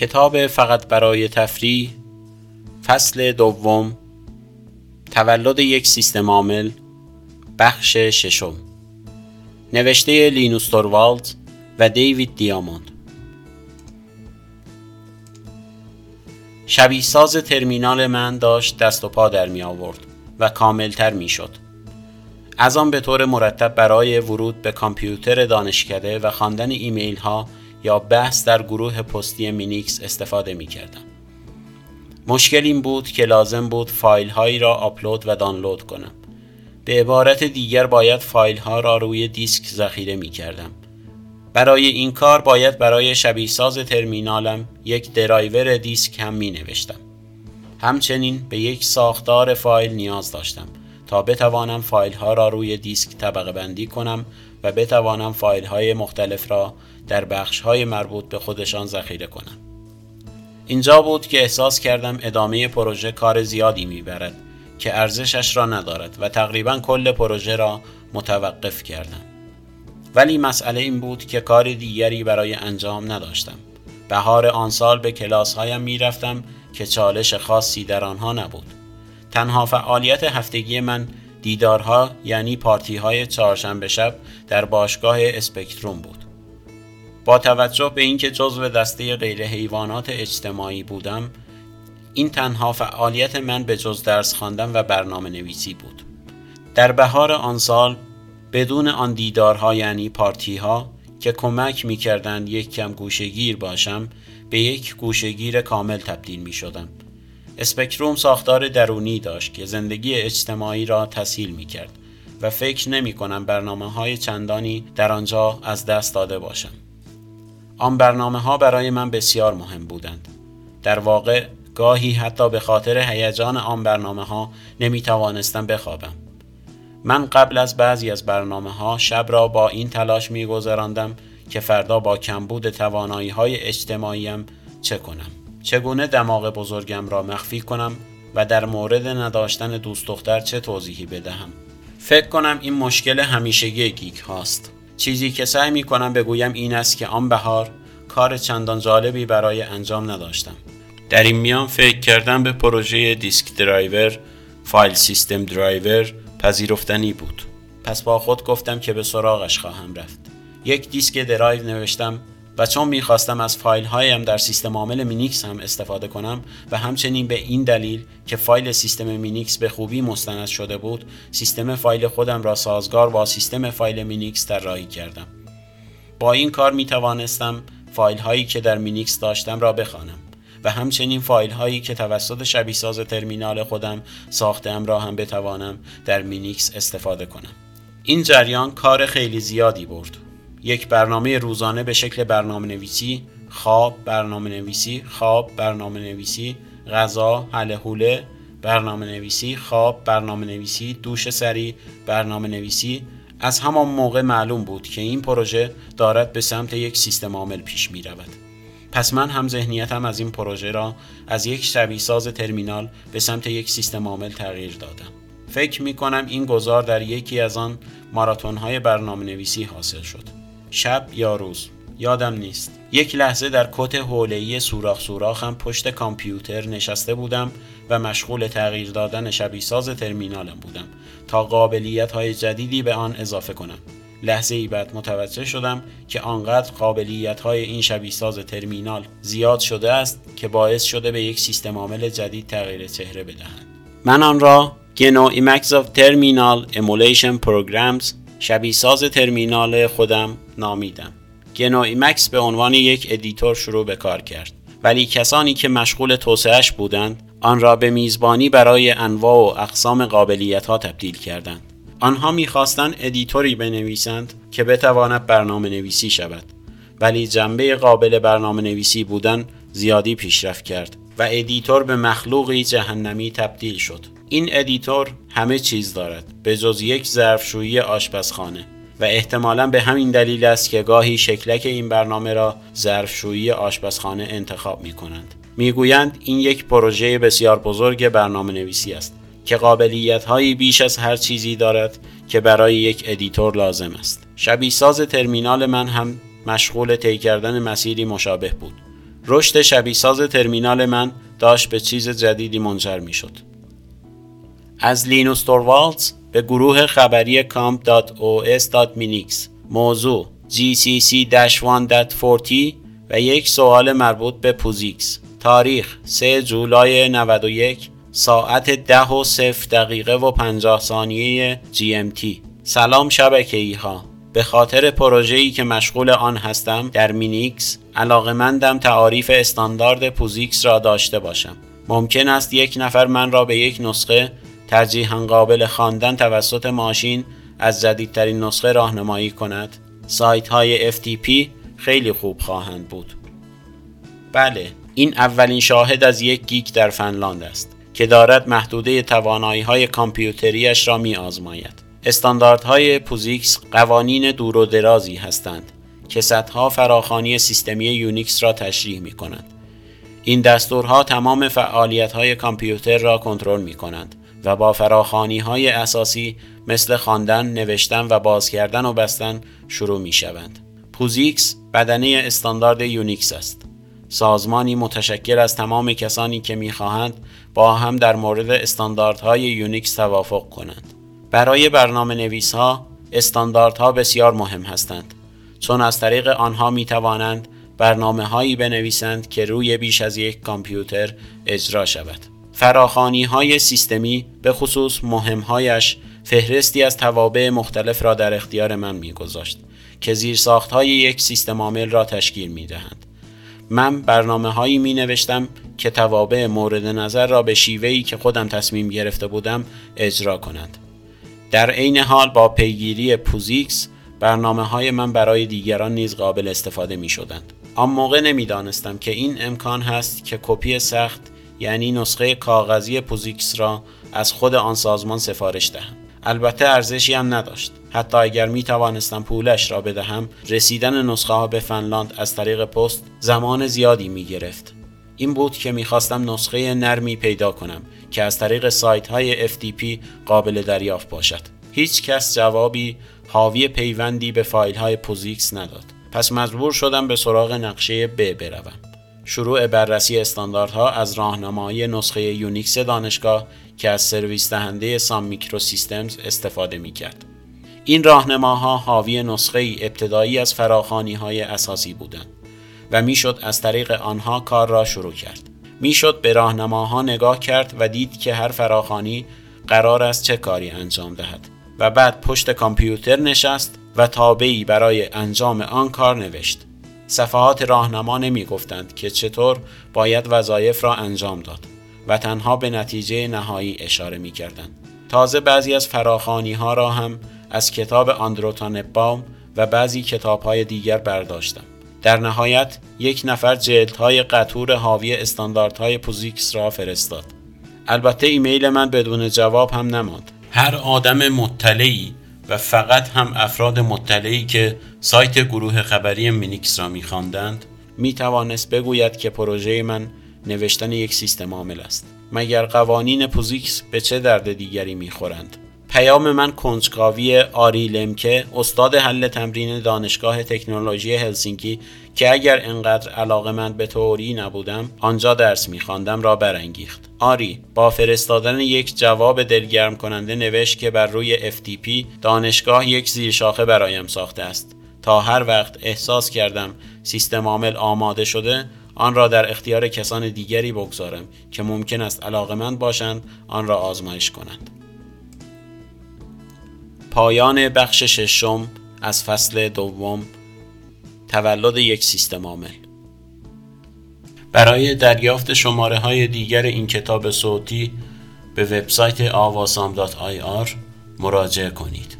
کتاب فقط برای تفریح. فصل دوم. تولد یک سیستم عامل. بخش ششم. نوشته لینوس توروالد و دیوید دیاموند. شبیه ساز ترمینال من داشت دست و پا در می آورد و کاملتر می شد. از آن به طور مرتب برای ورود به کامپیوتر دانشکده و خواندن ایمیل ها یا بحث در گروه پستی Minix استفاده می کردم. مشکل این بود که لازم بود فایل هایی را آپلود و دانلود کنم. به عبارت دیگر باید فایل ها را روی دیسک ذخیره می کردم. برای این کار باید برای شبیه ساز ترمینالم یک درایور دیسک هم می نوشتم. همچنین به یک ساختار فایل نیاز داشتم تا بتوانم فایل ها را روی دیسک طبقه بندی کنم و بتوانم فایل های مختلف را در بخش های مربوط به خودشان ذخیره کنم. اینجا بود که احساس کردم ادامه پروژه کار زیادی می‌برد که ارزشش را ندارد و تقریبا کل پروژه را متوقف کردم. ولی مسئله این بود که کار دیگری برای انجام نداشتم. بهار آن سال به کلاس هایم می رفتم که چالش خاصی در آنها نبود. تنها فعالیت هفتگی من دیدارها یعنی پارتی های چهارشنبه شب در باشگاه اسپکتروم بود. با توجه به اینکه جزو دسته غیر حیوانات اجتماعی بودم این تنها فعالیت من به جز درس خواندن و برنامه نویسی بود در بهار آن سال بدون آن دیدارها یعنی پارتی ها که کمک می کردند یک کم گوشگیر باشم به یک گوشگیر کامل تبدیل می شدم. اسپکتروم ساختار درونی داشت که زندگی اجتماعی را تسهیل می کرد و فکر نمی کنم برنامه های چندانی در آنجا از دست داده باشم. آن برنامه ها برای من بسیار مهم بودند. در واقع گاهی حتی به خاطر هیجان آن برنامه ها نمی توانستم بخوابم. من قبل از بعضی از برنامه ها شب را با این تلاش می گذراندم که فردا با کمبود توانایی های اجتماعیم چه کنم. چگونه دماغ بزرگم را مخفی کنم و در مورد نداشتن دوست دختر چه توضیحی بدهم. فکر کنم این مشکل همیشگی geek هاست. چیزی که سعی می کنم بگویم این است که آن بهار کار چندان جالبی برای انجام نداشتم. در این میان فکر کردم به پروژه دیسک درایور، فایل سیستم درایور پذیرفتنی بود. پس با خود گفتم که به سراغش خواهم رفت. یک disk driver نوشتم و چون می‌خواستم از فایل هایم در سیستم عامل مینیکس هم استفاده کنم و همچنین به این دلیل که فایل سیستم مینیکس به خوبی مستند شده بود سیستم فایل خودم را سازگار با سیستم فایل مینیکس طراحی کردم. با این کار می توانستم فایل هایی که در مینیکس داشتم را بخوانم و همچنین فایل هایی که توسط شبیه ساز ترمینال خودم ساختم را هم بتوانم در مینیکس استفاده کنم. این جریان کار خیلی زیادی برد. یک برنامه روزانه به شکل برنامه نویسی خواب برنامه نویسی خواب برنامه نویسی غذا هله هوله برنامه نویسی خواب برنامه نویسی دوش سریع برنامه نویسی از همان موقع معلوم بود که این پروژه دارد به سمت یک سیستم عامل پیش می رود. پس من هم ذهنیتم از این پروژه را از یک شبیه ساز ترمینال به سمت یک سیستم عامل تغییر دادم. فکر می کنم این گذار در یکی از آن ماراتون های برنامه نویسی حاصل شد. شب یا روز. یادم نیست. یک لحظه در کت حوله‌ای سوراخ سوراخم پشت کامپیوتر نشسته بودم و مشغول تغییر دادن شبیه ساز ترمینالم بودم تا قابلیت های جدیدی به آن اضافه کنم. لحظه ای بعد متوجه شدم که آنقدر قابلیت های این شبیه ساز ترمینال زیاد شده است که باعث شده به یک سیستم عامل جدید تغییر چهره بدهند. من آن را GNU Emacs of Terminal Emulation Programs شبیه ساز ترمینال خودم نامیدم. GNU Emacs به عنوان یک ادیتور شروع به کار کرد. ولی کسانی که مشغول توسعهش بودند آن را به میزبانی برای انواع و اقسام قابلیت ها تبدیل کردند. آنها می‌خواستند ادیتوری بنویسند که بتواند برنامه نویسی شود. ولی جنبه قابل برنامه نویسی بودن زیادی پیشرفت کرد و ادیتور به مخلوقی جهنمی تبدیل شد. این ادیتور همه چیز دارد به جز یک ظرفشویی آشپزخانه و احتمالا به همین دلیل است که گاهی شکلک این برنامه را ظرفشویی آشپزخانه انتخاب می کنند. می‌گویند این یک پروژه بسیار بزرگ برنامه نویسی است که قابلیت هایی بیش از هر چیزی دارد که برای یک ادیتور لازم است. شبیه ساز ترمینال من هم مشغول طی کردن مسیری مشابه بود. رشد شبیه‌ساز ترمینال من داشت به چیز جدیدی منجر می شد. از لینوس توروالدز به گروه خبری comp.os.minix موضوع GCC-1.40 و یک سوال مربوط به پوزیکس. تاریخ 3 جولای 91 ساعت 10 و 0 دقیقه و 50 ثانیه GMT سلام شبکه ای ها به خاطر پروژه‌ای که مشغول آن هستم در مینیکس علاقمندم تعاریف استاندارد پوزیکس را داشته باشم. ممکن است یک نفر من را به یک نسخه ترجیحاً قابل خواندن توسط ماشین از جدیدترین نسخه راهنمایی کند سایت های FTP خیلی خوب خواهند بود بله این اولین شاهد از یک geek در فنلاند است که دارد محدوده توانایی های کامپیوتریش را می آزماید. استانداردهای پوزیکس قوانین دور و درازی هستند که صدها فراخوانی سیستمی یونیکس را تشریح می کنند. این دستورها تمام فعالیت های کامپیوتر را کنترل می کنند و با فراخوانی های اساسی مثل خواندن، نوشتن و باز کردن و بستن شروع می شوند. پوزیکس بدنه استاندارد یونیکس است. سازمانی متشکل از تمام کسانی که می‌خواهند با هم در مورد استانداردهای یونیکس توافق کنند. برای برنامه نویس ها استانداردها بسیار مهم هستند چون از طریق آنها می توانند برنامه هایی بنویسند که روی بیش از یک کامپیوتر اجرا شود. فراخانی های سیستمی به خصوص مهمهایش فهرستی از توابع مختلف را در اختیار من میگذاشت که زیرساخت های یک سیستم عامل را تشکیل می دهند. من برنامه هایی می نوشتم که توابع مورد نظر را به شیوهی که خودم تصمیم گرفته بودم اجرا کنند. در عین حال با پیگیری پوزیکس برنامه های من برای دیگران نیز قابل استفاده می شدند. آن موقع نمی دانستم که این امکان هست که کپی سخت یعنی نسخه کاغذی پوزیکس را از خود آن سازمان سفارش دهم. البته ارزشی هم نداشت. حتی اگر می توانستم پولش را بدهم رسیدن نسخه ها به فنلاند از طریق پست زمان زیادی می گرفت. این بود که می‌خواستم نسخه نرمی پیدا کنم که از طریق سایت های FTP قابل دریافت باشد. هیچ کس جوابی حاوی پیوندی به فایل های پوزیکس نداد. پس مجبور شدم به سراغ نقشه ب بروم. شروع بررسی استانداردها از راهنمای نسخه یونیکس دانشگاه که از سرویس دهنده Sun Microsystems استفاده می کرد. این راهنماها حاوی نسخه ابتدایی از فراخوانی های اساسی بودند و می‌شد از طریق آنها کار را شروع کرد. می‌شد به راهنماها نگاه کرد و دید که هر فراخانی قرار است چه کاری انجام دهد و بعد پشت کامپیوتر نشست و تابعی برای انجام آن کار نوشت. صفحات راهنما نمی گفتند که چطور باید وظایف را انجام داد و تنها به نتیجه نهایی اشاره می کردند. تازه بعضی از فراخانی ها را هم از کتاب آندروتان باوم و بعضی کتاب های دیگر برداشتم. در نهایت یک نفر جلدهای قطور حاوی استانداردهای پوزیکس را فرستاد. البته ایمیل من بدون جواب هم نماند. هر آدم مطلعی و فقط هم افراد مطلعی که سایت گروه خبری مینیکس را میخواندند می توانست بگوید که پروژه من نوشتن یک سیستم عامل است. مگر قوانین پوزیکس به چه درد دیگری می‌خورند؟ پیام من کنجکاوی آری لمکه استاد حل تمرین دانشگاه تکنولوژی هلسینکی که اگر انقدر علاقه من به توری نبودم آنجا درس میخواندم را برانگیخت. آری با فرستادن یک جواب دلگرم کننده نوشت که بر روی FTP دانشگاه یک زیرشاخه برایم ساخته است. تا هر وقت احساس کردم سیستم عامل آماده شده آن را در اختیار کسان دیگری بگذارم که ممکن است علاقمند باشند آن را آزمایش کنند. پایان بخش ششم از فصل دوم تولد یک سیستم عامل. برای دریافت شماره های دیگر این کتاب صوتی به وبسایت آواسام مراجعه کنید.